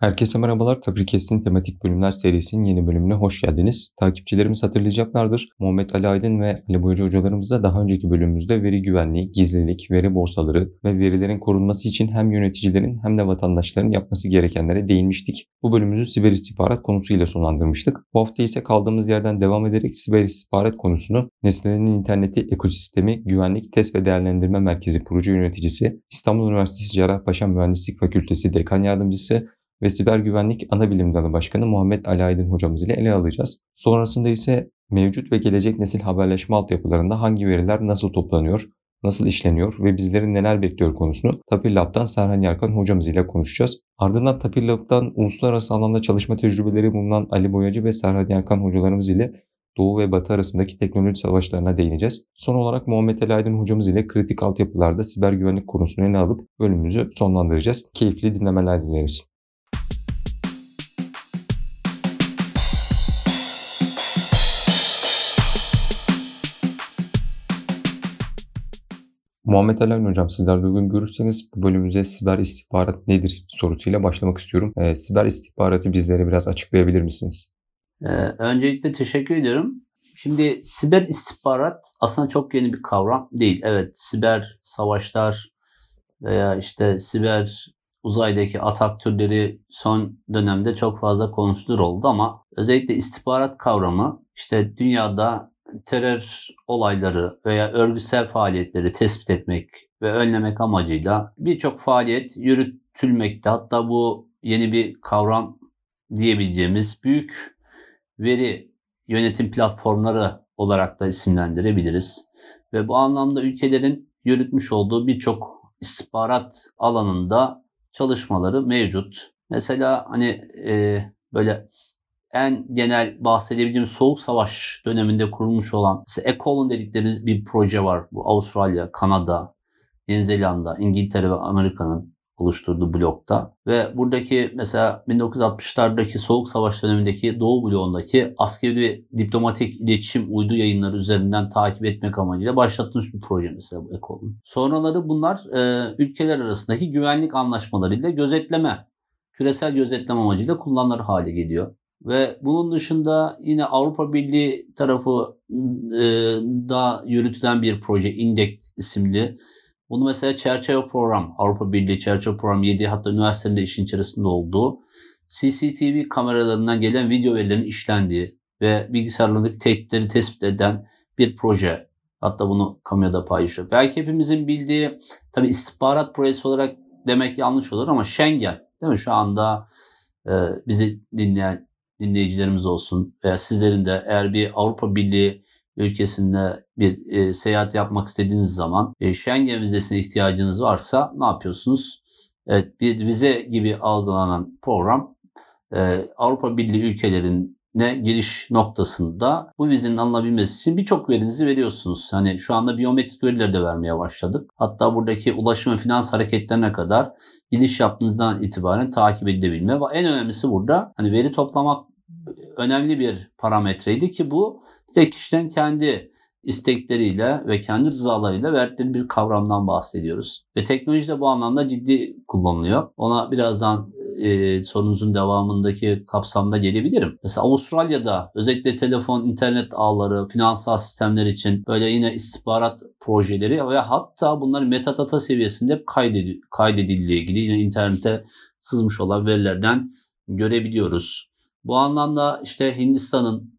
Herkese merhabalar. Tabrikestin tematik bölümler serisinin yeni bölümüne hoş geldiniz. Takipçilerimiz hatırlayacaklardır. Muhammed Ali Aydın ve Ali Boyacı hocalarımızla daha önceki bölümümüzde veri güvenliği, gizlilik, veri borsaları ve verilerin korunması için hem yöneticilerin hem de vatandaşların yapması gerekenlere değinmiştik. Bu bölümümüzü siber istihbarat konusuyla sonlandırmıştık. Bu hafta ise kaldığımız yerden devam ederek siber istihbarat konusunu Nesnelerin interneti ekosistemi güvenlik test ve değerlendirme merkezi proje yöneticisi, İstanbul Üniversitesi Cerrahpaşa Mühendislik Fakültesi Dekan Yardımcısı ve Siber Güvenlik Ana Bilim Dalı Başkanı Muhammed Ali hocamız ile ele alacağız. Sonrasında ise mevcut ve gelecek nesil haberleşme altyapılarında hangi veriler nasıl toplanıyor, nasıl işleniyor ve bizleri neler bekliyor konusunu Tapir Lab'dan Serhan Yarkan hocamız ile konuşacağız. Ardından Tapir Lab'dan uluslararası alanda çalışma tecrübeleri bulunan Ali Boyacı ve Serhan Yarkan hocalarımız ile Doğu ve Batı arasındaki teknoloji savaşlarına değineceğiz. Son olarak Muhammed Ali Aydın hocamız ile kritik altyapılarda siber güvenlik konusunu ele alıp bölümümüzü sonlandıracağız. Keyifli dinlemeler dileriz. Muhammed Alen Hocam sizler de uygun görürseniz bu bölümümüze siber istihbarat nedir sorusuyla başlamak istiyorum. Ee, siber istihbaratı bizlere biraz açıklayabilir misiniz? Ee, öncelikle teşekkür ediyorum. Şimdi siber istihbarat aslında çok yeni bir kavram değil. Evet siber savaşlar veya işte siber uzaydaki atak türleri son dönemde çok fazla konuşulur oldu ama özellikle istihbarat kavramı işte dünyada terör olayları veya örgütsel faaliyetleri tespit etmek ve önlemek amacıyla birçok faaliyet yürütülmekte. Hatta bu yeni bir kavram diyebileceğimiz büyük veri yönetim platformları olarak da isimlendirebiliriz. Ve bu anlamda ülkelerin yürütmüş olduğu birçok istihbarat alanında çalışmaları mevcut. Mesela hani e, böyle en genel bahsedebileceğim soğuk savaş döneminde kurulmuş olan mesela Ecolon dedikleri bir proje var. Bu Avustralya, Kanada, Yeni Zelanda, İngiltere ve Amerika'nın oluşturduğu blokta. Ve buradaki mesela 1960'lardaki Soğuk Savaş dönemindeki Doğu bloğundaki askeri ve diplomatik iletişim uydu yayınları üzerinden takip etmek amacıyla başlatılmış bir proje mesela bu Ecolon. Sonraları bunlar e, ülkeler arasındaki güvenlik anlaşmalarıyla gözetleme, küresel gözetleme amacıyla kullanılır hale geliyor. Ve bunun dışında yine Avrupa Birliği tarafı e, da yürütülen bir proje Indek isimli. Bunu mesela çerçeve program, Avrupa Birliği çerçeve program 7 hatta üniversitelerinde işin içerisinde olduğu CCTV kameralarından gelen video verilerinin işlendiği ve bilgisayarlardaki tehditleri tespit eden bir proje. Hatta bunu kamuoyada paylaşıyor. Belki hepimizin bildiği tabi istihbarat projesi olarak demek yanlış olur ama Schengen değil mi? Şu anda e, bizi dinleyen dinleyicilerimiz olsun veya sizlerin de eğer bir Avrupa Birliği ülkesinde bir e, seyahat yapmak istediğiniz zaman e, Schengen vizesine ihtiyacınız varsa ne yapıyorsunuz? Evet, bir vize gibi algılanan program e, Avrupa Birliği ülkelerin ne giriş noktasında bu vizenin alınabilmesi için birçok verinizi veriyorsunuz. Hani şu anda biyometrik verileri de vermeye başladık. Hatta buradaki ulaşım ve finans hareketlerine kadar giriş yaptığınızdan itibaren takip edilebilme ve en önemlisi burada hani veri toplamak önemli bir parametreydi ki bu tek kişiden kendi istekleriyle ve kendi rızalarıyla verdikleri bir kavramdan bahsediyoruz. Ve teknoloji de bu anlamda ciddi kullanılıyor. Ona birazdan e, sorunuzun devamındaki kapsamda gelebilirim. Mesela Avustralya'da özellikle telefon, internet ağları, finansal sistemler için böyle yine istihbarat projeleri ve hatta bunların metadata seviyesinde kaydedil kaydedildiği ilgili yine internete sızmış olan verilerden görebiliyoruz. Bu anlamda işte Hindistan'ın,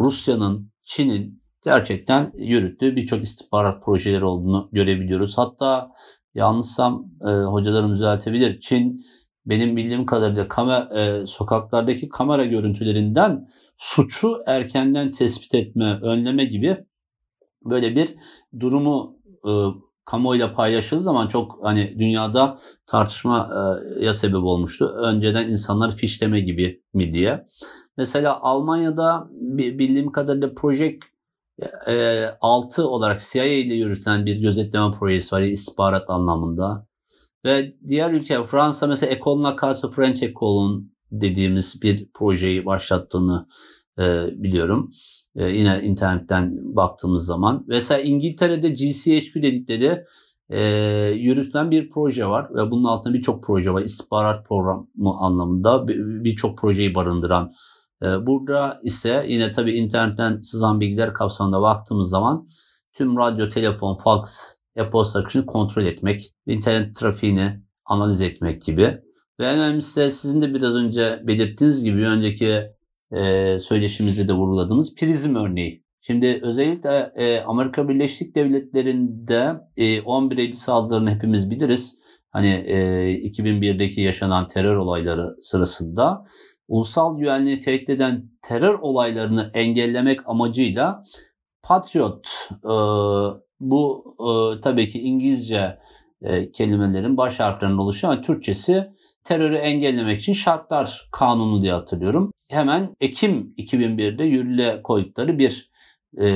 Rusya'nın, Çin'in gerçekten yürüttüğü birçok istihbarat projeleri olduğunu görebiliyoruz. Hatta yanlışsam e, hocalarım düzeltebilir. Çin benim bildiğim kadarıyla kamer, e, sokaklardaki kamera görüntülerinden suçu erkenden tespit etme, önleme gibi böyle bir durumu e, kamuoyuyla paylaşıldığı zaman çok hani dünyada tartışmaya sebep olmuştu. Önceden insanlar fişleme gibi mi diye. Mesela Almanya'da bildiğim kadarıyla Project 6 e, olarak CIA ile yürütülen bir gözetleme projesi var istihbarat anlamında. Ve diğer ülke Fransa mesela Ecol'una karşı French Ecol'un dediğimiz bir projeyi başlattığını e, biliyorum. E, yine internetten baktığımız zaman. Mesela İngiltere'de GCHQ dedikleri e, yürütülen bir proje var ve bunun altında birçok proje var. İstihbarat programı anlamında birçok projeyi barındıran. E, burada ise yine tabii internetten sızan bilgiler kapsamında baktığımız zaman tüm radyo, telefon, fax, e-posta akışını kontrol etmek, internet trafiğini analiz etmek gibi. Ve en önemlisi sizin de biraz önce belirttiğiniz gibi önceki e, söyleşimizde de vurguladığımız prizm örneği. Şimdi özellikle e, Amerika Birleşik Devletleri'nde e, 11 Eylül saldırılarını hepimiz biliriz. Hani e, 2001'deki yaşanan terör olayları sırasında ulusal güvenliği tehdit eden terör olaylarını engellemek amacıyla Patriot e, bu e, tabii ki İngilizce e, kelimelerin baş harflerinden oluşuyor ama Türkçesi terörü engellemek için şartlar kanunu diye hatırlıyorum. Hemen Ekim 2001'de yürürlüğe koydukları bir e,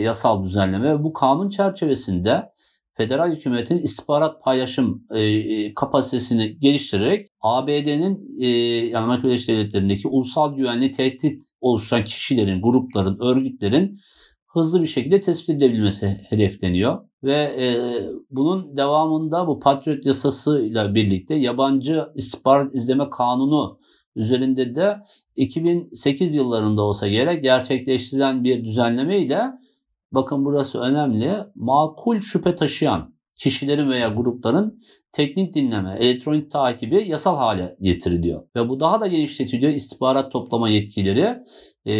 yasal düzenleme ve bu kanun çerçevesinde federal hükümetin istihbarat paylaşım e, kapasitesini geliştirerek ABD'nin e, yani Amerika Birleşik Devletleri'ndeki ulusal güvenliği tehdit oluşturan kişilerin, grupların, örgütlerin hızlı bir şekilde tespit edilebilmesi hedefleniyor. Ve e, bunun devamında bu Patriot yasası ile birlikte yabancı istihbarat izleme kanunu üzerinde de 2008 yıllarında olsa gerek gerçekleştirilen bir düzenleme ile bakın burası önemli makul şüphe taşıyan kişilerin veya grupların teknik dinleme, elektronik takibi yasal hale getiriliyor. Ve bu daha da genişletiliyor istihbarat toplama yetkileri. Ee,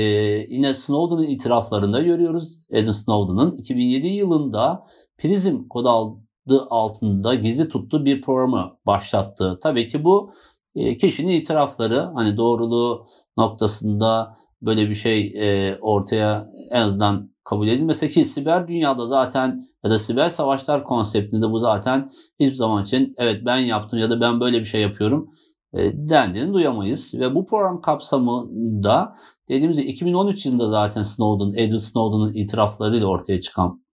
yine Snowden'ın itiraflarında görüyoruz. Edward Snowden'ın 2007 yılında Prism kod adı altında gizli tuttuğu bir programı başlattı. Tabii ki bu e, kişinin itirafları hani doğruluğu noktasında böyle bir şey e, ortaya en azından kabul edilmese ki siber dünyada zaten ya da siber savaşlar konseptinde bu zaten hiçbir zaman için evet ben yaptım ya da ben böyle bir şey yapıyorum e, dendiğini duyamayız. Ve bu program kapsamında dediğimiz gibi 2013 yılında zaten Snowden, Edward Snowden'ın itiraflarıyla ortaya çıkan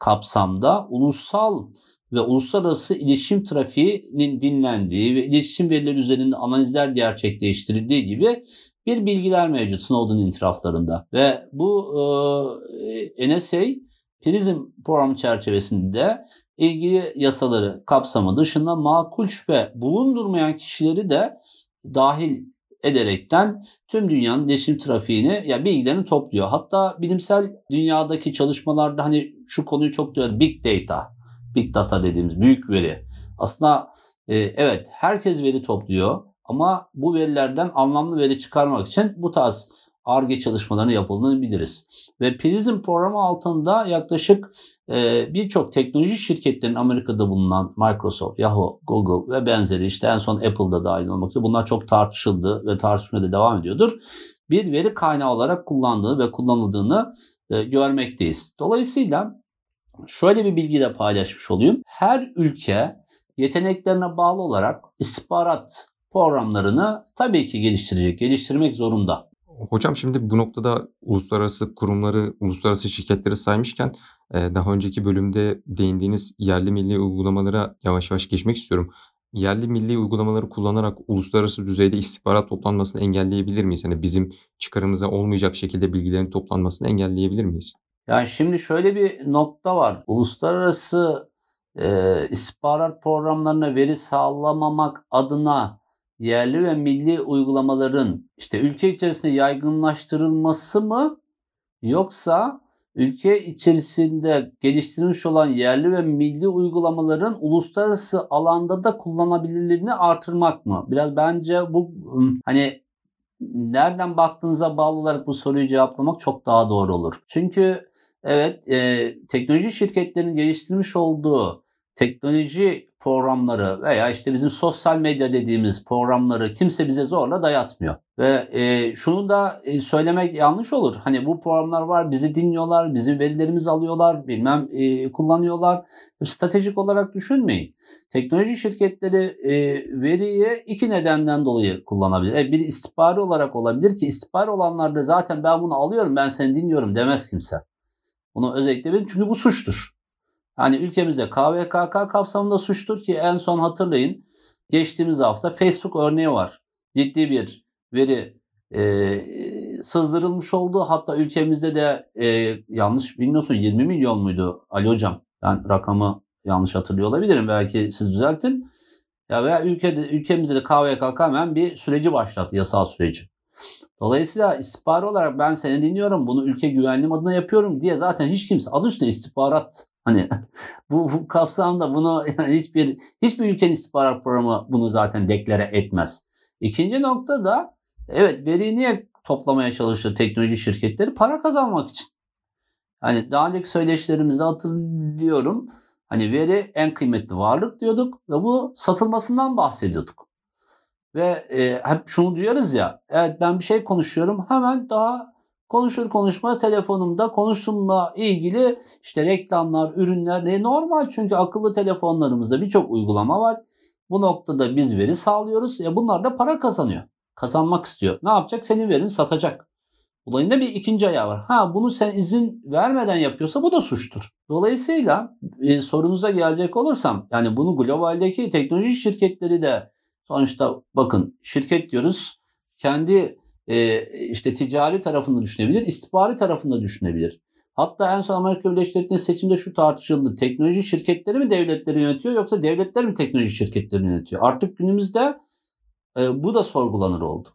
kapsamda ulusal ve uluslararası iletişim trafiğinin dinlendiği ve iletişim verileri üzerinde analizler gerçekleştirildiği gibi bir bilgiler mevcut Snowden itiraflarında. Ve bu e, NSA Prizm programı çerçevesinde ilgili yasaları kapsamı dışında makul şüphe bulundurmayan kişileri de dahil ederekten tüm dünyanın iletişim trafiğini ya bilgilerini topluyor. Hatta bilimsel dünyadaki çalışmalarda hani şu konuyu çok diyor big data Big data dediğimiz büyük veri. Aslında e, evet herkes veri topluyor ama bu verilerden anlamlı veri çıkarmak için bu tarz ARGE çalışmalarını yapıldığını biliriz. Ve Prism programı altında yaklaşık e, birçok teknoloji şirketlerinin Amerika'da bulunan Microsoft, Yahoo, Google ve benzeri işte en son Apple'da dahil olmak üzere bunlar çok tartışıldı ve tartışmaya da devam ediyordur. Bir veri kaynağı olarak kullandığı ve kullanıldığını e, görmekteyiz. Dolayısıyla şöyle bir bilgi de paylaşmış olayım. Her ülke yeteneklerine bağlı olarak istihbarat programlarını tabii ki geliştirecek, geliştirmek zorunda. Hocam şimdi bu noktada uluslararası kurumları, uluslararası şirketleri saymışken e, daha önceki bölümde değindiğiniz yerli milli uygulamalara yavaş yavaş geçmek istiyorum. Yerli milli uygulamaları kullanarak uluslararası düzeyde istihbarat toplanmasını engelleyebilir miyiz? Yani bizim çıkarımıza olmayacak şekilde bilgilerin toplanmasını engelleyebilir miyiz? Yani şimdi şöyle bir nokta var. Uluslararası e, istihbarat programlarına veri sağlamamak adına yerli ve milli uygulamaların işte ülke içerisinde yaygınlaştırılması mı yoksa ülke içerisinde geliştirilmiş olan yerli ve milli uygulamaların uluslararası alanda da kullanabilirliğini artırmak mı? Biraz bence bu hani nereden baktığınıza bağlı olarak bu soruyu cevaplamak çok daha doğru olur. Çünkü Evet, e, teknoloji şirketlerinin geliştirmiş olduğu teknoloji programları veya işte bizim sosyal medya dediğimiz programları kimse bize zorla dayatmıyor. Ve e, şunu da e, söylemek yanlış olur. Hani bu programlar var, bizi dinliyorlar, bizim verilerimizi alıyorlar, bilmem e, kullanıyorlar. Stratejik olarak düşünmeyin. Teknoloji şirketleri e, veriyi iki nedenden dolayı kullanabilir. E, bir istihbari olarak olabilir ki istihbari olanlarda zaten ben bunu alıyorum, ben seni dinliyorum demez kimse. Bunu özellikle verin çünkü bu suçtur. Hani ülkemizde KVKK kapsamında suçtur ki en son hatırlayın geçtiğimiz hafta Facebook örneği var. Ciddi bir veri e, sızdırılmış oldu. Hatta ülkemizde de e, yanlış bilmiyorsun 20 milyon muydu Ali Hocam? Ben rakamı yanlış hatırlıyor olabilirim. Belki siz düzeltin. Ya veya ülkede ülkemizde de KVKK hemen bir süreci başlattı, yasal süreci. Dolayısıyla istihbari olarak ben seni dinliyorum, bunu ülke güvenliğim adına yapıyorum diye zaten hiç kimse adı üstünde istihbarat hani bu, bu kapsamda bunu yani hiçbir hiçbir ülkenin istihbarat programı bunu zaten deklare etmez. İkinci nokta da evet veriyi niye toplamaya çalışıyor teknoloji şirketleri? Para kazanmak için. Hani daha önceki söyleşilerimizde hatırlıyorum. Hani veri en kıymetli varlık diyorduk ve bu satılmasından bahsediyorduk. Ve e, hep şunu duyarız ya, evet ben bir şey konuşuyorum hemen daha konuşur konuşmaz telefonumda konuştuğumla ilgili işte reklamlar, ürünler ne normal çünkü akıllı telefonlarımızda birçok uygulama var. Bu noktada biz veri sağlıyoruz. Ya bunlar da para kazanıyor. Kazanmak istiyor. Ne yapacak? Senin verini satacak. Olayında bir ikinci ayağı var. Ha bunu sen izin vermeden yapıyorsa bu da suçtur. Dolayısıyla e, sorunuza gelecek olursam yani bunu globaldeki teknoloji şirketleri de sonuçta bakın şirket diyoruz kendi e, işte ticari tarafını düşünebilir, istihbari tarafını düşünebilir. Hatta en son Amerika Birleşik Devletleri'nin seçimde şu tartışıldı. Teknoloji şirketleri mi devletleri yönetiyor yoksa devletler mi teknoloji şirketlerini yönetiyor? Artık günümüzde e, bu da sorgulanır oldu.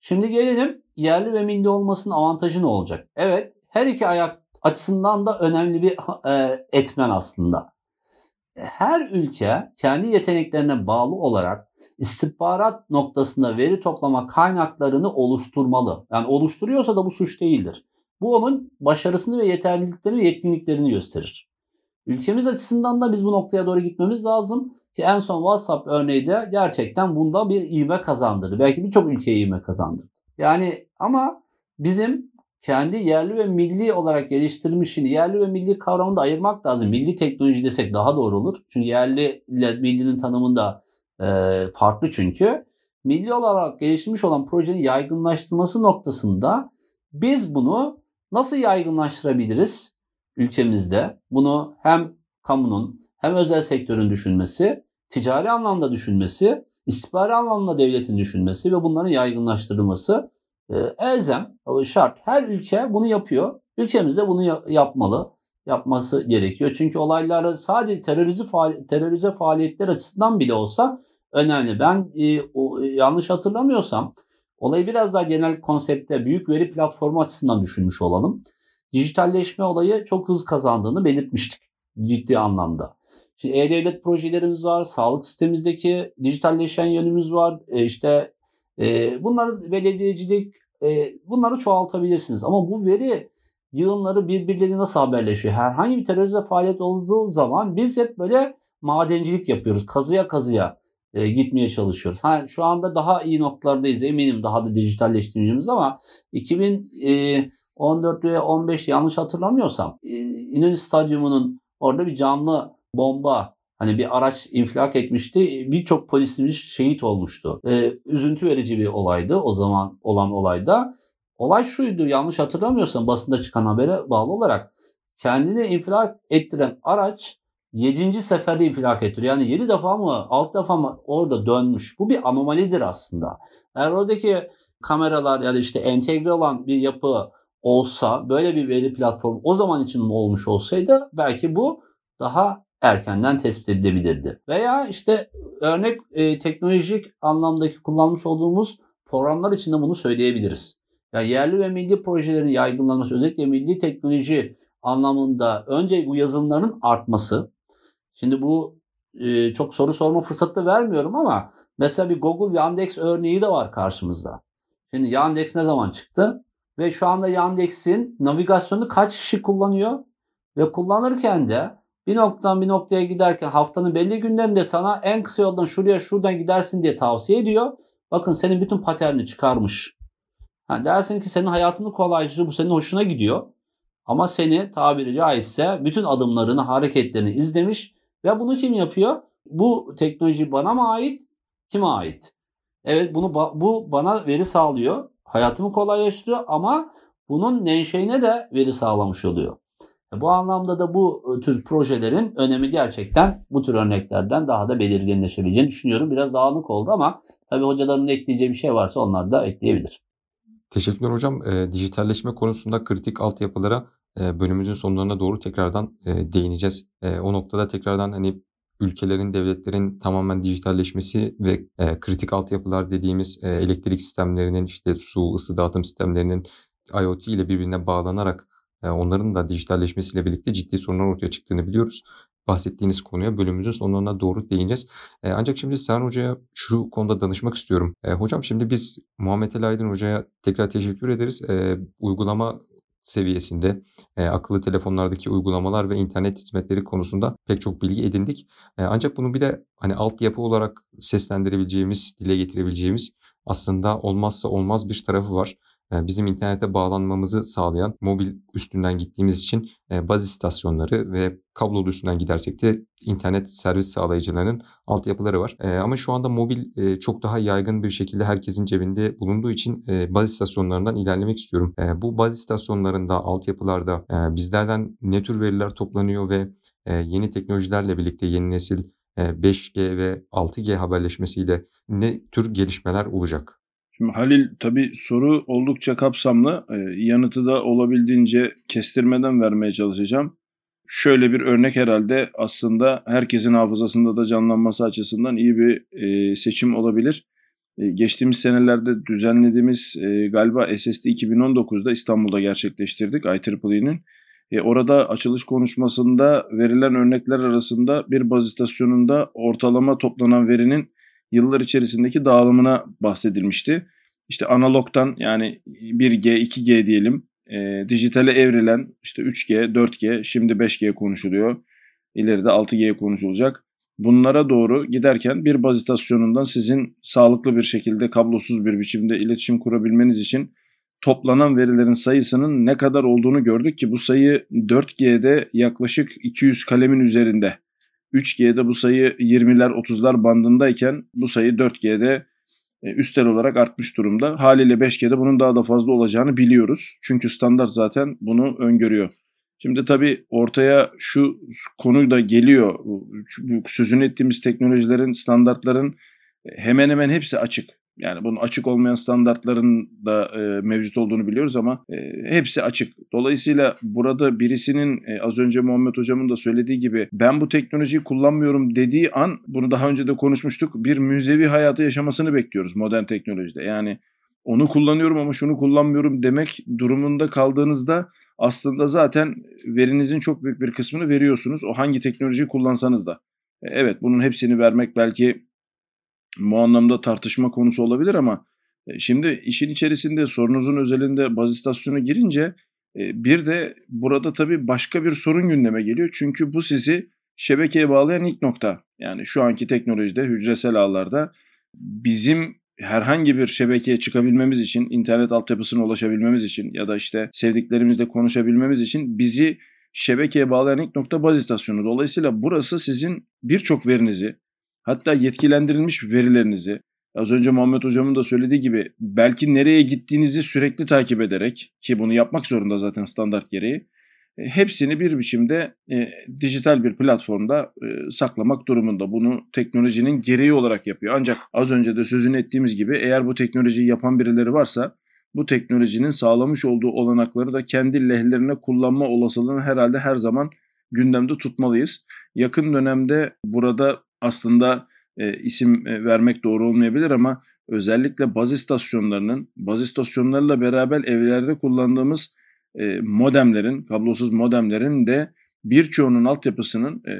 Şimdi gelelim yerli ve milli olmasının avantajı ne olacak? Evet her iki ayak açısından da önemli bir e, etmen aslında. Her ülke kendi yeteneklerine bağlı olarak istihbarat noktasında veri toplama kaynaklarını oluşturmalı. Yani oluşturuyorsa da bu suç değildir. Bu onun başarısını ve yeterliliklerini ve yetkinliklerini gösterir. Ülkemiz açısından da biz bu noktaya doğru gitmemiz lazım. Ki en son WhatsApp örneği de gerçekten bunda bir ivme kazandırdı. Belki birçok ülkeye ivme kazandırdı. Yani ama bizim kendi yerli ve milli olarak geliştirilmiş şimdi yerli ve milli kavramını da ayırmak lazım. Milli teknoloji desek daha doğru olur. Çünkü yerli ile millinin tanımında e, farklı çünkü. Milli olarak geliştirilmiş olan projenin yaygınlaştırması noktasında biz bunu nasıl yaygınlaştırabiliriz ülkemizde? Bunu hem kamunun hem özel sektörün düşünmesi, ticari anlamda düşünmesi, istihbari anlamda devletin düşünmesi ve bunların yaygınlaştırılması elzem, şart. Her ülke bunu yapıyor. Ülkemiz de bunu yapmalı, yapması gerekiyor. Çünkü olayları sadece terörize, faali, terörize faaliyetler açısından bile olsa önemli. Ben e, o, yanlış hatırlamıyorsam olayı biraz daha genel konsepte büyük veri platformu açısından düşünmüş olalım. Dijitalleşme olayı çok hız kazandığını belirtmiştik ciddi anlamda. Şimdi e-devlet projelerimiz var, sağlık sistemimizdeki dijitalleşen yönümüz var. E, işte e, bunları belediyecilik, e, bunları çoğaltabilirsiniz. Ama bu veri yığınları birbirleri nasıl haberleşiyor? Herhangi bir terörize faaliyet olduğu zaman biz hep böyle madencilik yapıyoruz. Kazıya kazıya e, gitmeye çalışıyoruz. Ha, şu anda daha iyi noktalardayız eminim daha da dijitalleştirdiğimiz ama 2014 ve 15 yanlış hatırlamıyorsam e, İnönü Stadyumu'nun orada bir canlı bomba hani bir araç infilak etmişti. Birçok polisimiz şehit olmuştu. Ee, üzüntü verici bir olaydı o zaman olan olayda. Olay şuydu yanlış hatırlamıyorsam basında çıkan habere bağlı olarak kendini infilak ettiren araç 7. seferde infilak ettiriyor. Yani 7 defa mı 6 defa mı orada dönmüş. Bu bir anomalidir aslında. Eğer oradaki kameralar ya da işte entegre olan bir yapı olsa böyle bir veri platformu o zaman için olmuş olsaydı belki bu daha erkenden tespit edilebilirdi. Veya işte örnek e, teknolojik anlamdaki kullanmış olduğumuz programlar için de bunu söyleyebiliriz. Yani yerli ve milli projelerin yaygınlanması, özellikle milli teknoloji anlamında önce bu yazılımların artması. Şimdi bu e, çok soru sorma fırsatı da vermiyorum ama mesela bir Google Yandex örneği de var karşımızda. Şimdi Yandex ne zaman çıktı? Ve şu anda Yandex'in navigasyonu kaç kişi kullanıyor? Ve kullanırken de bir noktadan bir noktaya giderken haftanın belli günlerinde sana en kısa yoldan şuraya şuradan gidersin diye tavsiye ediyor. Bakın senin bütün paterni çıkarmış. Yani dersin ki senin hayatını kolaylaştırır bu senin hoşuna gidiyor. Ama seni tabiri caizse bütün adımlarını, hareketlerini izlemiş ve bunu kim yapıyor? Bu teknoloji bana mı ait? Kime ait? Evet bunu bu bana veri sağlıyor. Hayatımı kolaylaştırıyor ama bunun menşeine de veri sağlamış oluyor. Bu anlamda da bu e, tür projelerin önemi gerçekten bu tür örneklerden daha da belirginleşebileceğini düşünüyorum. Biraz dağınık oldu ama tabii hocaların ekleyeceği bir şey varsa onlar da ekleyebilir. Teşekkürler hocam. E, dijitalleşme konusunda kritik altyapılara e, bölümümüzün sonlarına doğru tekrardan e, değineceğiz. E, o noktada tekrardan hani ülkelerin, devletlerin tamamen dijitalleşmesi ve e, kritik altyapılar dediğimiz e, elektrik sistemlerinin, işte su, ısı dağıtım sistemlerinin IoT ile birbirine bağlanarak e, onların da dijitalleşmesiyle birlikte ciddi sorunlar ortaya çıktığını biliyoruz. Bahsettiğiniz konuya bölümümüzün sonlarına doğru değineceğiz. Ancak şimdi Serhan Hoca'ya şu konuda danışmak istiyorum. Hocam şimdi biz Muhammed Ali Aydın Hoca'ya tekrar teşekkür ederiz. Uygulama seviyesinde e, akıllı telefonlardaki uygulamalar ve internet hizmetleri konusunda pek çok bilgi edindik. E, ancak bunu bir de hani altyapı olarak seslendirebileceğimiz, dile getirebileceğimiz aslında olmazsa olmaz bir tarafı var bizim internete bağlanmamızı sağlayan mobil üstünden gittiğimiz için baz istasyonları ve kablolu üstünden gidersek de internet servis sağlayıcılarının altyapıları var. Ama şu anda mobil çok daha yaygın bir şekilde herkesin cebinde bulunduğu için baz istasyonlarından ilerlemek istiyorum. Bu baz istasyonlarında, altyapılarda bizlerden ne tür veriler toplanıyor ve yeni teknolojilerle birlikte yeni nesil 5G ve 6G haberleşmesiyle ne tür gelişmeler olacak? Şimdi Halil tabii soru oldukça kapsamlı. E, yanıtı da olabildiğince kestirmeden vermeye çalışacağım. Şöyle bir örnek herhalde aslında herkesin hafızasında da canlanması açısından iyi bir e, seçim olabilir. E, geçtiğimiz senelerde düzenlediğimiz e, galiba SSD 2019'da İstanbul'da gerçekleştirdik IEEE'nin. E, orada açılış konuşmasında verilen örnekler arasında bir baz istasyonunda ortalama toplanan verinin yıllar içerisindeki dağılımına bahsedilmişti. İşte analogtan yani 1G, 2G diyelim e, dijitale evrilen işte 3G, 4G, şimdi 5G konuşuluyor. İleride 6G konuşulacak. Bunlara doğru giderken bir baz istasyonundan sizin sağlıklı bir şekilde kablosuz bir biçimde iletişim kurabilmeniz için toplanan verilerin sayısının ne kadar olduğunu gördük ki bu sayı 4G'de yaklaşık 200 kalemin üzerinde. 3G'de bu sayı 20'ler 30'lar bandındayken bu sayı 4G'de e, üstel olarak artmış durumda. Haliyle 5G'de bunun daha da fazla olacağını biliyoruz. Çünkü standart zaten bunu öngörüyor. Şimdi tabii ortaya şu konu da geliyor. Sözünü ettiğimiz teknolojilerin, standartların hemen hemen hepsi açık. Yani bunun açık olmayan standartların da e, mevcut olduğunu biliyoruz ama e, hepsi açık. Dolayısıyla burada birisinin e, az önce Muhammed Hocam'ın da söylediği gibi ben bu teknolojiyi kullanmıyorum dediği an bunu daha önce de konuşmuştuk. Bir müzevi hayatı yaşamasını bekliyoruz modern teknolojide. Yani onu kullanıyorum ama şunu kullanmıyorum demek durumunda kaldığınızda aslında zaten verinizin çok büyük bir kısmını veriyorsunuz. O hangi teknolojiyi kullansanız da. E, evet bunun hepsini vermek belki bu anlamda tartışma konusu olabilir ama e, şimdi işin içerisinde sorunuzun özelinde baz istasyonu girince e, bir de burada tabii başka bir sorun gündeme geliyor. Çünkü bu sizi şebekeye bağlayan ilk nokta. Yani şu anki teknolojide hücresel ağlarda bizim herhangi bir şebekeye çıkabilmemiz için, internet altyapısına ulaşabilmemiz için ya da işte sevdiklerimizle konuşabilmemiz için bizi şebekeye bağlayan ilk nokta baz istasyonu. Dolayısıyla burası sizin birçok verinizi, Hatta yetkilendirilmiş verilerinizi az önce Muhammed Hocam'ın da söylediği gibi belki nereye gittiğinizi sürekli takip ederek ki bunu yapmak zorunda zaten standart gereği e, hepsini bir biçimde e, dijital bir platformda e, saklamak durumunda. Bunu teknolojinin gereği olarak yapıyor. Ancak az önce de sözünü ettiğimiz gibi eğer bu teknolojiyi yapan birileri varsa bu teknolojinin sağlamış olduğu olanakları da kendi lehlerine kullanma olasılığını herhalde her zaman gündemde tutmalıyız. Yakın dönemde burada aslında e, isim e, vermek doğru olmayabilir ama özellikle baz istasyonlarının baz istasyonlarla beraber evlerde kullandığımız e, modemlerin, kablosuz modemlerin de birçoğunun altyapısının e,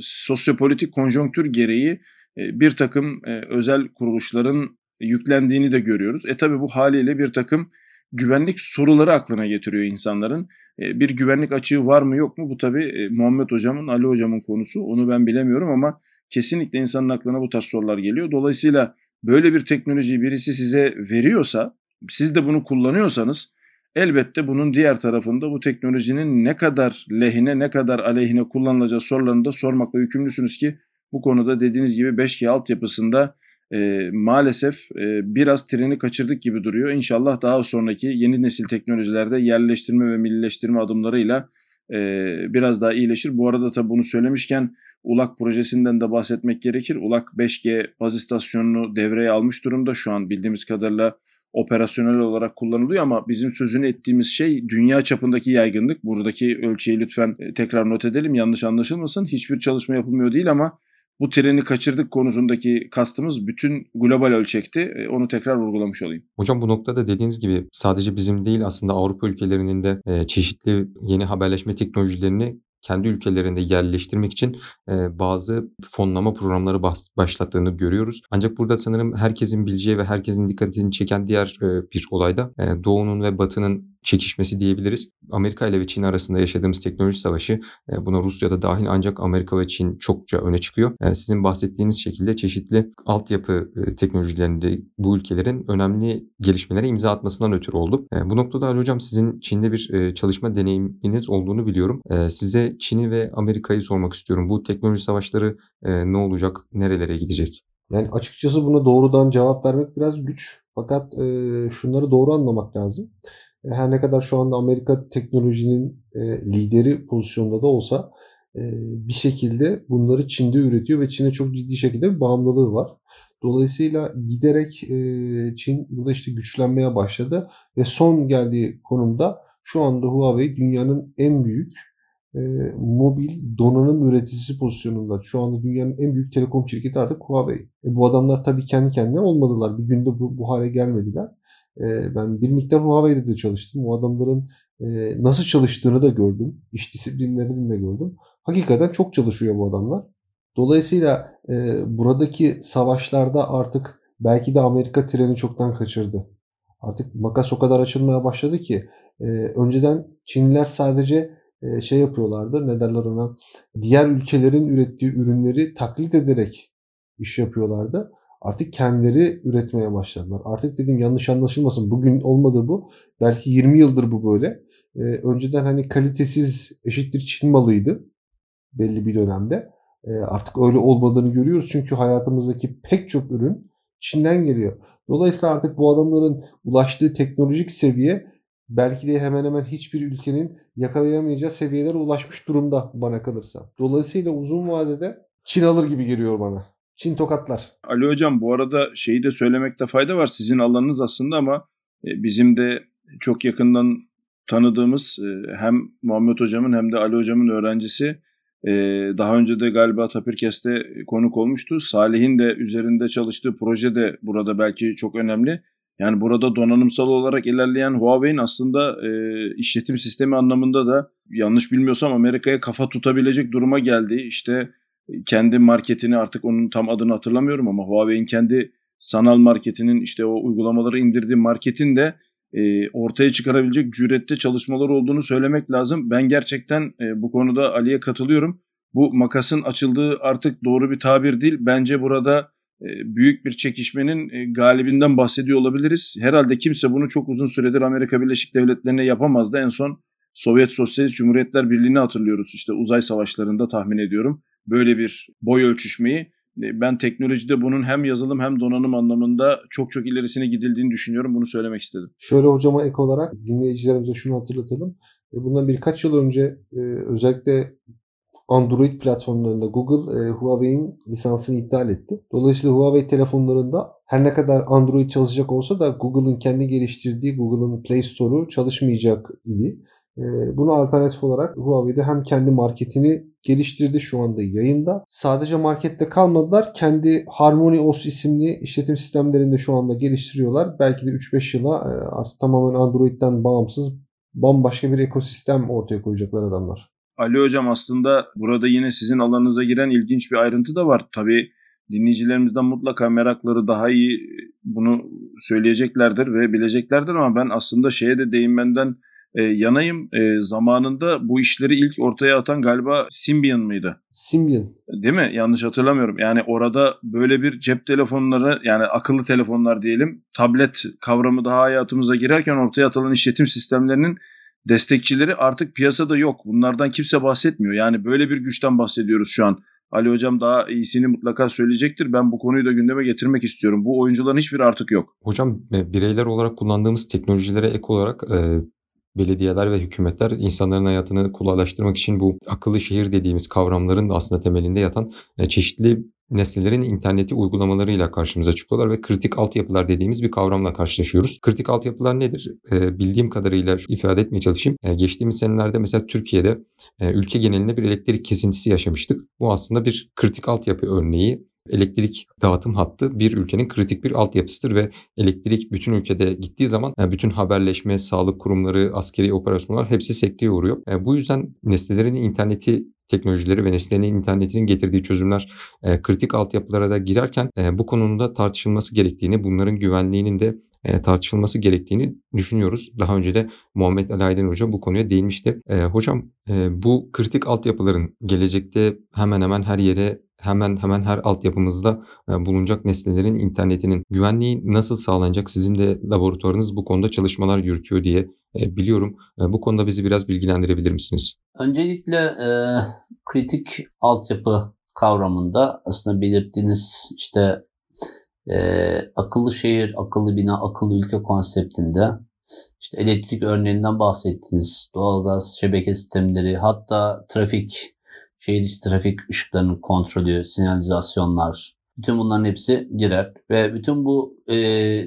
sosyopolitik konjonktür gereği e, bir takım e, özel kuruluşların yüklendiğini de görüyoruz. E tabi bu haliyle bir takım güvenlik soruları aklına getiriyor insanların. E, bir güvenlik açığı var mı yok mu? Bu tabi e, Muhammed Hocam'ın, Ali Hocam'ın konusu. Onu ben bilemiyorum ama kesinlikle insanın aklına bu tarz sorular geliyor. Dolayısıyla böyle bir teknolojiyi birisi size veriyorsa, siz de bunu kullanıyorsanız elbette bunun diğer tarafında bu teknolojinin ne kadar lehine ne kadar aleyhine kullanılacağı sorularını da sormakla yükümlüsünüz ki bu konuda dediğiniz gibi 5G altyapısında e, maalesef e, biraz treni kaçırdık gibi duruyor. İnşallah daha sonraki yeni nesil teknolojilerde yerleştirme ve millileştirme adımlarıyla biraz daha iyileşir. Bu arada tabi bunu söylemişken ULAK projesinden de bahsetmek gerekir. ULAK 5G baz istasyonunu devreye almış durumda. Şu an bildiğimiz kadarıyla operasyonel olarak kullanılıyor ama bizim sözünü ettiğimiz şey dünya çapındaki yaygınlık. Buradaki ölçeği lütfen e, tekrar not edelim yanlış anlaşılmasın. Hiçbir çalışma yapılmıyor değil ama bu treni kaçırdık konusundaki kastımız bütün global ölçekti. E, onu tekrar vurgulamış olayım. Hocam bu noktada dediğiniz gibi sadece bizim değil aslında Avrupa ülkelerinin de e, çeşitli yeni haberleşme teknolojilerini kendi ülkelerinde yerleştirmek için e, bazı fonlama programları başlattığını görüyoruz. Ancak burada sanırım herkesin bileceği ve herkesin dikkatini çeken diğer bir olayda e, Doğu'nun ve Batı'nın çekişmesi diyebiliriz. Amerika ile ve Çin arasında yaşadığımız teknoloji savaşı e, buna Rusya'da dahil ancak Amerika ve Çin çokça öne çıkıyor. E, sizin bahsettiğiniz şekilde çeşitli altyapı e, teknolojilerinde bu ülkelerin önemli gelişmelere imza atmasından ötürü oldu. Bu noktada Ali Hocam sizin Çin'de bir çalışma deneyiminiz olduğunu biliyorum. Size Çin'i ve Amerika'yı sormak istiyorum. Bu teknoloji savaşları ne olacak, nerelere gidecek? Yani açıkçası buna doğrudan cevap vermek biraz güç. Fakat e, şunları doğru anlamak lazım. E, her ne kadar şu anda Amerika teknolojinin e, lideri pozisyonda da olsa e, bir şekilde bunları Çin'de üretiyor ve Çin'e çok ciddi şekilde bir bağımlılığı var. Dolayısıyla giderek Çin burada işte güçlenmeye başladı ve son geldiği konumda şu anda Huawei dünyanın en büyük mobil donanım üreticisi pozisyonunda. Şu anda dünyanın en büyük telekom şirketi artık Huawei. E, bu adamlar tabii kendi kendine olmadılar. Bir günde bu, bu hale gelmediler. E, ben bir miktar Huawei'de de çalıştım. O adamların e, nasıl çalıştığını da gördüm. İş disiplinlerini de gördüm. Hakikaten çok çalışıyor bu adamlar. Dolayısıyla e, buradaki savaşlarda artık belki de Amerika treni çoktan kaçırdı. Artık makas o kadar açılmaya başladı ki e, önceden Çinliler sadece şey yapıyorlardı. Ne derler ona? Diğer ülkelerin ürettiği ürünleri taklit ederek iş yapıyorlardı. Artık kendileri üretmeye başladılar. Artık dedim yanlış anlaşılmasın. Bugün olmadı bu. Belki 20 yıldır bu böyle. Ee, önceden hani kalitesiz eşittir Çin malıydı. Belli bir dönemde. Ee, artık öyle olmadığını görüyoruz. Çünkü hayatımızdaki pek çok ürün Çin'den geliyor. Dolayısıyla artık bu adamların ulaştığı teknolojik seviye belki de hemen hemen hiçbir ülkenin yakalayamayacağı seviyelere ulaşmış durumda bana kalırsa. Dolayısıyla uzun vadede Çin alır gibi geliyor bana. Çin tokatlar. Ali Hocam bu arada şeyi de söylemekte fayda var. Sizin alanınız aslında ama e, bizim de çok yakından tanıdığımız e, hem Muhammed Hocam'ın hem de Ali Hocam'ın öğrencisi e, daha önce de galiba Tapirkes'te konuk olmuştu. Salih'in de üzerinde çalıştığı proje de burada belki çok önemli. Yani burada donanımsal olarak ilerleyen Huawei'nin aslında işletim sistemi anlamında da yanlış bilmiyorsam Amerika'ya kafa tutabilecek duruma geldi. İşte kendi marketini artık onun tam adını hatırlamıyorum ama Huawei'in kendi sanal marketinin işte o uygulamaları indirdiği marketin de e, ortaya çıkarabilecek cürette çalışmalar olduğunu söylemek lazım. Ben gerçekten e, bu konuda Ali'ye katılıyorum. Bu makasın açıldığı artık doğru bir tabir değil. Bence burada e, büyük bir çekişmenin e, galibinden bahsediyor olabiliriz. Herhalde kimse bunu çok uzun süredir Amerika Birleşik Devletleri'ne yapamazdı. En son Sovyet Sosyalist Cumhuriyetler Birliği'ni hatırlıyoruz. İşte uzay savaşlarında tahmin ediyorum böyle bir boy ölçüşmeyi. E, ben teknolojide bunun hem yazılım hem donanım anlamında çok çok ilerisine gidildiğini düşünüyorum. Bunu söylemek istedim. Şöyle hocama ek olarak dinleyicilerimize şunu hatırlatalım. E, bundan birkaç yıl önce e, özellikle Android platformlarında Google Huawei'in lisansını iptal etti. Dolayısıyla Huawei telefonlarında her ne kadar Android çalışacak olsa da Google'ın kendi geliştirdiği Google'ın Play Store'u çalışmayacak idi. Bunu alternatif olarak Huawei'de hem kendi marketini geliştirdi şu anda yayında. Sadece markette kalmadılar. Kendi Harmony OS isimli işletim sistemlerinde şu anda geliştiriyorlar. Belki de 3-5 yıla e, artık tamamen Android'den bağımsız bambaşka bir ekosistem ortaya koyacaklar adamlar. Ali Hocam aslında burada yine sizin alanınıza giren ilginç bir ayrıntı da var. Tabii dinleyicilerimizden mutlaka merakları daha iyi bunu söyleyeceklerdir ve bileceklerdir ama ben aslında şeye de değinmenden e, yanayım. E, zamanında bu işleri ilk ortaya atan galiba Symbian mıydı? Symbian. Değil mi? Yanlış hatırlamıyorum. Yani orada böyle bir cep telefonları yani akıllı telefonlar diyelim tablet kavramı daha hayatımıza girerken ortaya atılan işletim sistemlerinin destekçileri artık piyasada yok. Bunlardan kimse bahsetmiyor. Yani böyle bir güçten bahsediyoruz şu an. Ali Hocam daha iyisini mutlaka söyleyecektir. Ben bu konuyu da gündeme getirmek istiyorum. Bu oyuncuların hiçbir artık yok. Hocam e, bireyler olarak kullandığımız teknolojilere ek olarak e, belediyeler ve hükümetler insanların hayatını kolaylaştırmak için bu akıllı şehir dediğimiz kavramların da aslında temelinde yatan e, çeşitli nesnelerin interneti uygulamalarıyla karşımıza çıkıyorlar ve kritik altyapılar dediğimiz bir kavramla karşılaşıyoruz. Kritik altyapılar nedir? E, bildiğim kadarıyla ifade etmeye çalışayım. E, geçtiğimiz senelerde mesela Türkiye'de ülke genelinde bir elektrik kesintisi yaşamıştık. Bu aslında bir kritik altyapı örneği elektrik dağıtım hattı bir ülkenin kritik bir altyapısıdır ve elektrik bütün ülkede gittiği zaman e, bütün haberleşme, sağlık kurumları, askeri operasyonlar hepsi sekteye uğruyor. E, bu yüzden nesnelerin interneti teknolojileri ve nesnelerin internetinin getirdiği çözümler e, kritik altyapılara da girerken bu konuda tartışılması gerektiğini, bunların güvenliğinin de tartışılması gerektiğini düşünüyoruz. Daha önce de Muhammed Ali Hoca bu konuya değinmişti. hocam bu kritik altyapıların gelecekte hemen hemen her yere hemen hemen her altyapımızda e, bulunacak nesnelerin internetinin güvenliği nasıl sağlanacak? Sizin de laboratuvarınız bu konuda çalışmalar yürütüyor diye e, biliyorum. E, bu konuda bizi biraz bilgilendirebilir misiniz? Öncelikle e, kritik altyapı kavramında aslında belirttiğiniz işte e, akıllı şehir, akıllı bina, akıllı ülke konseptinde işte elektrik örneğinden bahsettiniz. Doğalgaz, şebeke sistemleri, hatta trafik şehir içi trafik ışıklarının kontrolü, sinyalizasyonlar, bütün bunların hepsi girer. Ve bütün bu e,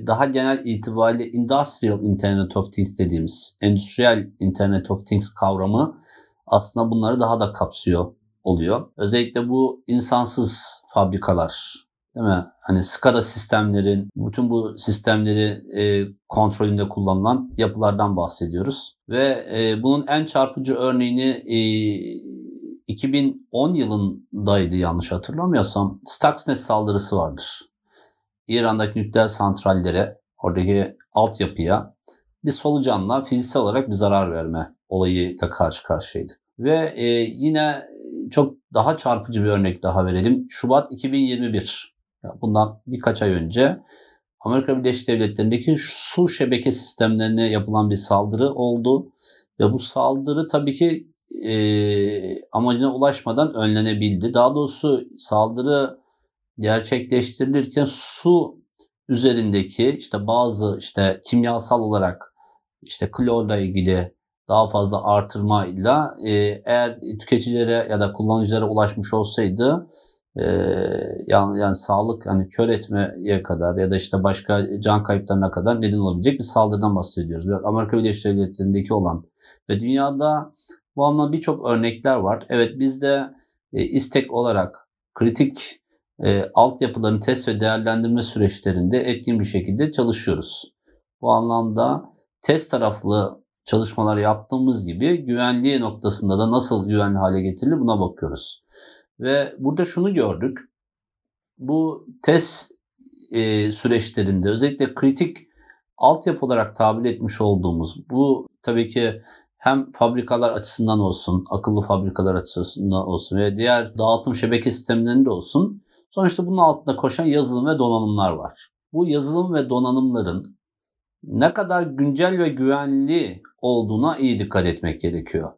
daha genel itibariyle Industrial Internet of Things dediğimiz, endüstriyel Internet of Things kavramı aslında bunları daha da kapsıyor oluyor. Özellikle bu insansız fabrikalar, değil mi? Hani SCADA sistemlerin, bütün bu sistemleri e, kontrolünde kullanılan yapılardan bahsediyoruz. Ve e, bunun en çarpıcı örneğini e, 2010 yılındaydı yanlış hatırlamıyorsam Stuxnet saldırısı vardır. İran'daki nükleer santrallere, oradaki altyapıya bir solucanla fiziksel olarak bir zarar verme olayı da karşı karşıyaydık. Ve e, yine çok daha çarpıcı bir örnek daha verelim. Şubat 2021. Bundan birkaç ay önce Amerika Birleşik Devletleri'ndeki su şebeke sistemlerine yapılan bir saldırı oldu. Ve bu saldırı tabii ki e, amacına ulaşmadan önlenebildi. Daha doğrusu saldırı gerçekleştirilirken su üzerindeki işte bazı işte kimyasal olarak işte klorla ilgili daha fazla artırmayla e, eğer tüketicilere ya da kullanıcılara ulaşmış olsaydı e, yani, yani sağlık hani kör etmeye kadar ya da işte başka can kayıplarına kadar neden olabilecek bir saldırıdan bahsediyoruz. Amerika Birleşik Devletleri'ndeki olan ve dünyada bu anlamda birçok örnekler var. Evet biz de e, istek olarak kritik e, altyapıların test ve değerlendirme süreçlerinde etkin bir şekilde çalışıyoruz. Bu anlamda test taraflı çalışmalar yaptığımız gibi güvenliği noktasında da nasıl güvenli hale getirilir buna bakıyoruz. Ve burada şunu gördük. Bu test e, süreçlerinde özellikle kritik altyapı olarak tabir etmiş olduğumuz bu tabii ki hem fabrikalar açısından olsun, akıllı fabrikalar açısından olsun ve diğer dağıtım şebeke sistemlerinde olsun. Sonuçta bunun altında koşan yazılım ve donanımlar var. Bu yazılım ve donanımların ne kadar güncel ve güvenli olduğuna iyi dikkat etmek gerekiyor.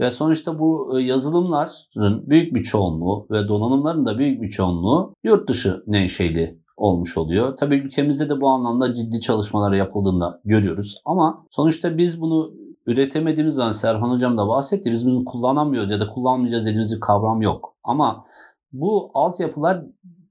Ve sonuçta bu e, yazılımların büyük bir çoğunluğu ve donanımların da büyük bir çoğunluğu yurt dışı menşeli olmuş oluyor. Tabii ülkemizde de bu anlamda ciddi çalışmalar yapıldığında görüyoruz. Ama sonuçta biz bunu üretemediğimiz zaman Serhan Hocam da bahsetti. Biz bunu kullanamıyoruz ya da kullanmayacağız dediğimiz bir kavram yok. Ama bu altyapılar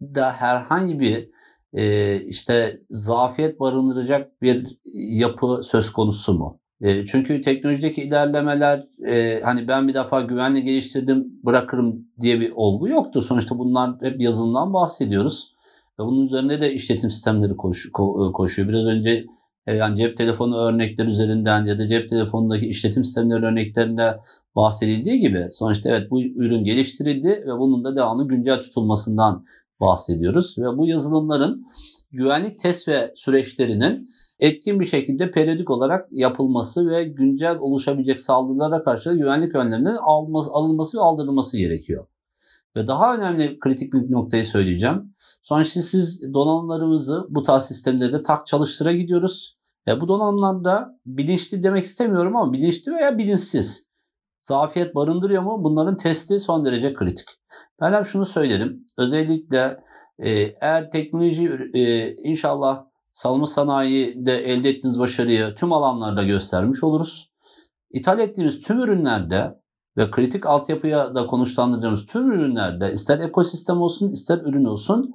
da herhangi bir e, işte zafiyet barındıracak bir yapı söz konusu mu? E, çünkü teknolojideki ilerlemeler e, hani ben bir defa güvenli geliştirdim bırakırım diye bir olgu yoktu. Sonuçta bunlar hep yazılımdan bahsediyoruz. Ve bunun üzerinde de işletim sistemleri koş, ko, koşuyor. Biraz önce e, yani cep telefonu örnekler üzerinden ya da cep telefonundaki işletim sistemleri örneklerinde bahsedildiği gibi sonuçta evet bu ürün geliştirildi ve bunun da devamlı güncel tutulmasından bahsediyoruz. Ve bu yazılımların güvenlik test ve süreçlerinin etkin bir şekilde periyodik olarak yapılması ve güncel oluşabilecek saldırılara karşı güvenlik önlemlerinin alınması, alınması ve aldırılması gerekiyor. Ve daha önemli kritik bir noktayı söyleyeceğim. Sonuçta siz donanımlarımızı bu tarz sistemlerde tak çalıştıra gidiyoruz. E, bu donanımlarda bilinçli demek istemiyorum ama bilinçli veya bilinçsiz zafiyet barındırıyor mu? Bunların testi son derece kritik. Ben hep şunu söylerim. Özellikle e, eğer teknoloji e, inşallah savunma sanayide elde ettiğiniz başarıyı tüm alanlarda göstermiş oluruz. ithal ettiğimiz tüm ürünlerde ve kritik altyapıya da konuşlandırdığımız tüm ürünlerde ister ekosistem olsun ister ürün olsun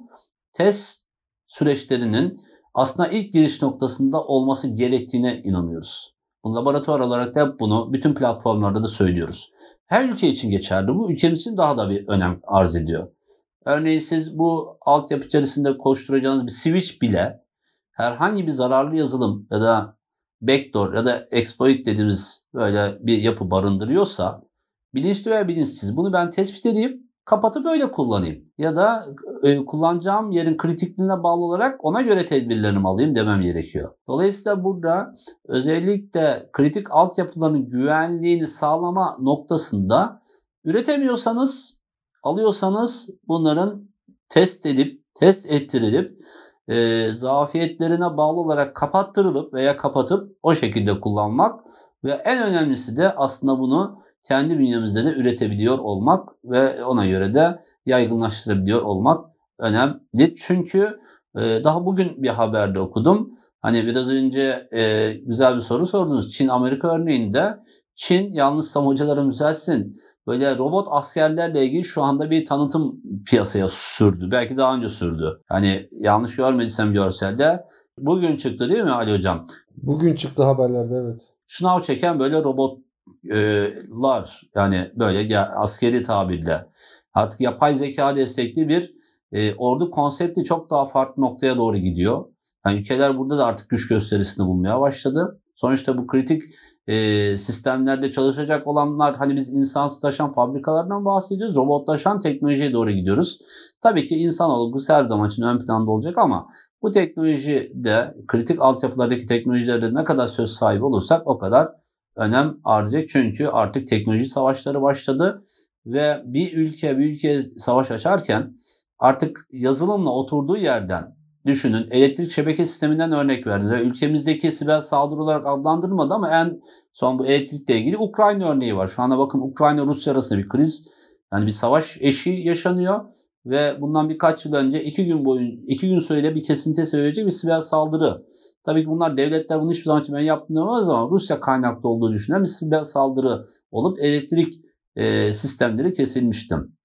test süreçlerinin aslında ilk giriş noktasında olması gerektiğine inanıyoruz. Bu laboratuvar olarak da bunu bütün platformlarda da söylüyoruz. Her ülke için geçerli bu. Ülkemiz için daha da bir önem arz ediyor. Örneğin siz bu altyapı içerisinde koşturacağınız bir switch bile herhangi bir zararlı yazılım ya da backdoor ya da exploit dediğimiz böyle bir yapı barındırıyorsa bilinçli veya bilinçsiz bunu ben tespit edeyim kapatıp öyle kullanayım. Ya da e, kullanacağım yerin kritikliğine bağlı olarak ona göre tedbirlerimi alayım demem gerekiyor. Dolayısıyla burada özellikle kritik altyapıların güvenliğini sağlama noktasında üretemiyorsanız, alıyorsanız bunların test edip, test ettirilip e, zafiyetlerine bağlı olarak kapattırılıp veya kapatıp o şekilde kullanmak ve en önemlisi de aslında bunu kendi bünyemizde de üretebiliyor olmak ve ona göre de yaygınlaştırabiliyor olmak önemli. Çünkü e, daha bugün bir haberde okudum. Hani biraz önce e, güzel bir soru sordunuz. Çin-Amerika örneğinde Çin yalnız hocalara müzelsin böyle robot askerlerle ilgili şu anda bir tanıtım piyasaya sürdü. Belki daha önce sürdü. Hani yanlış görmediysem görselde. Bugün çıktı değil mi Ali Hocam? Bugün çıktı haberlerde evet. Şınav çeken böyle robotlar yani böyle askeri tabirle artık yapay zeka destekli bir e, ordu konsepti çok daha farklı noktaya doğru gidiyor. Yani ülkeler burada da artık güç gösterisinde bulmaya başladı. Sonuçta bu kritik e, sistemlerde çalışacak olanlar hani biz insansızlaşan fabrikalardan bahsediyoruz. Robotlaşan teknolojiye doğru gidiyoruz. Tabii ki insan olgusu her zaman için ön planda olacak ama bu teknolojide kritik altyapılardaki teknolojilerde ne kadar söz sahibi olursak o kadar önem arz Çünkü artık teknoloji savaşları başladı ve bir ülke bir ülkeye savaş açarken artık yazılımla oturduğu yerden düşünün elektrik şebeke sisteminden örnek verdi. Yani ülkemizdeki siber saldırı olarak adlandırılmadı ama en son bu elektrikle ilgili Ukrayna örneği var. Şu anda bakın Ukrayna Rusya arasında bir kriz yani bir savaş eşiği yaşanıyor ve bundan birkaç yıl önce iki gün boyun iki gün süreyle bir kesinti sevecek bir siber saldırı. Tabii ki bunlar devletler bunu hiçbir zaman için ben yaptım demez ama Rusya kaynaklı olduğu düşünen bir siber saldırı olup elektrik e, sistemleri kesilmiştim.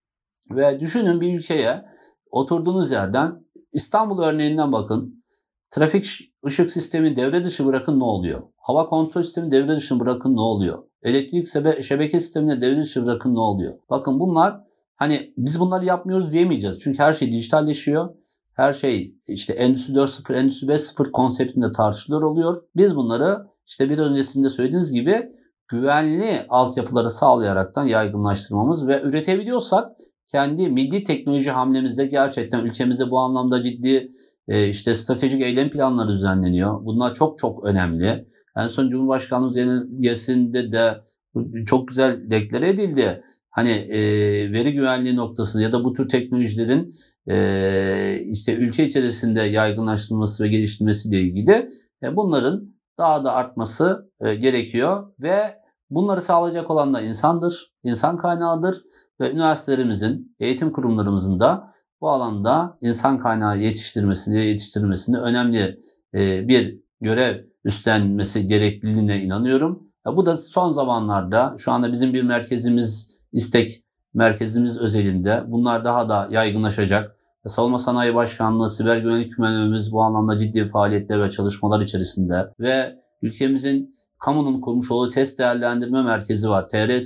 Ve düşünün bir ülkeye oturduğunuz yerden İstanbul örneğinden bakın. Trafik ışık sistemi devre dışı bırakın ne oluyor? Hava kontrol sistemi devre dışı bırakın ne oluyor? Elektrik şebeke sistemine devre dışı bırakın ne oluyor? Bakın bunlar hani biz bunları yapmıyoruz diyemeyeceğiz. Çünkü her şey dijitalleşiyor. Her şey işte Endüstri 4.0, Endüstri 5.0 konseptinde tartışılır oluyor. Biz bunları işte bir öncesinde söylediğiniz gibi güvenli altyapıları sağlayaraktan yaygınlaştırmamız ve üretebiliyorsak kendi milli teknoloji hamlemizde gerçekten ülkemizde bu anlamda ciddi e, işte stratejik eylem planları düzenleniyor. Bunlar çok çok önemli. En son Cumhurbaşkanlığı yenilgesinde de çok güzel deklare edildi. Hani e, veri güvenliği noktasında ya da bu tür teknolojilerin e, işte ülke içerisinde yaygınlaştırılması ve geliştirilmesiyle ilgili e, bunların daha da artması e, gerekiyor ve bunları sağlayacak olan da insandır, insan kaynağıdır ve üniversitelerimizin, eğitim kurumlarımızın da bu alanda insan kaynağı yetiştirmesini, yetiştirmesini önemli e, bir görev üstlenmesi gerekliliğine inanıyorum. Bu da son zamanlarda şu anda bizim bir merkezimiz, istek merkezimiz özelinde bunlar daha da yaygınlaşacak. Savunma Sanayi Başkanlığı, Siber Güvenlik Kümenimiz bu anlamda ciddi faaliyetler ve çalışmalar içerisinde ve ülkemizin kamunun kurmuş olduğu test değerlendirme merkezi var. TR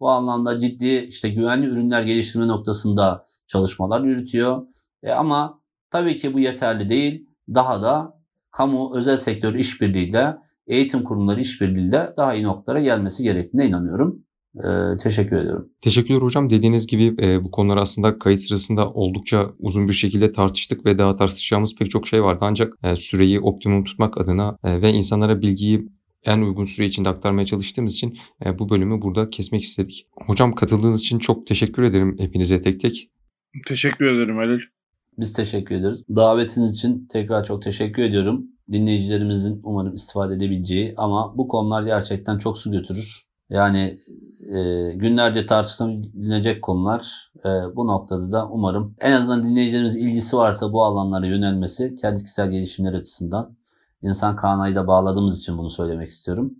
bu anlamda ciddi işte güvenli ürünler geliştirme noktasında çalışmalar yürütüyor. E ama tabii ki bu yeterli değil. Daha da kamu özel sektör işbirliğiyle, eğitim kurumları işbirliğiyle daha iyi noktalara gelmesi gerektiğine inanıyorum. Ee, teşekkür ediyorum. Teşekkürler hocam. Dediğiniz gibi e, bu konular aslında kayıt sırasında oldukça uzun bir şekilde tartıştık ve daha tartışacağımız pek çok şey vardı. Ancak e, süreyi optimum tutmak adına e, ve insanlara bilgiyi en uygun süre içinde aktarmaya çalıştığımız için e, bu bölümü burada kesmek istedik. Hocam katıldığınız için çok teşekkür ederim hepinize tek tek. Teşekkür ederim Halil. Biz teşekkür ederiz. Davetiniz için tekrar çok teşekkür ediyorum. Dinleyicilerimizin umarım istifade edebileceği ama bu konular gerçekten çok su götürür. Yani e, günlerce tartışılabilecek konular. E, bu noktada da umarım en azından dinleyicilerimiz ilgisi varsa bu alanlara yönelmesi kendi kişisel gelişimler açısından insan kaynağıyla bağladığımız için bunu söylemek istiyorum.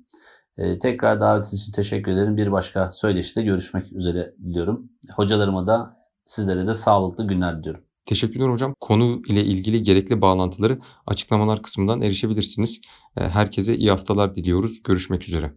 E, tekrar davetiniz için teşekkür ederim. Bir başka söyleşide görüşmek üzere diliyorum. Hocalarıma da sizlere de sağlıklı günler diliyorum. Teşekkürler hocam. Konu ile ilgili gerekli bağlantıları açıklamalar kısmından erişebilirsiniz. Herkese iyi haftalar diliyoruz. Görüşmek üzere.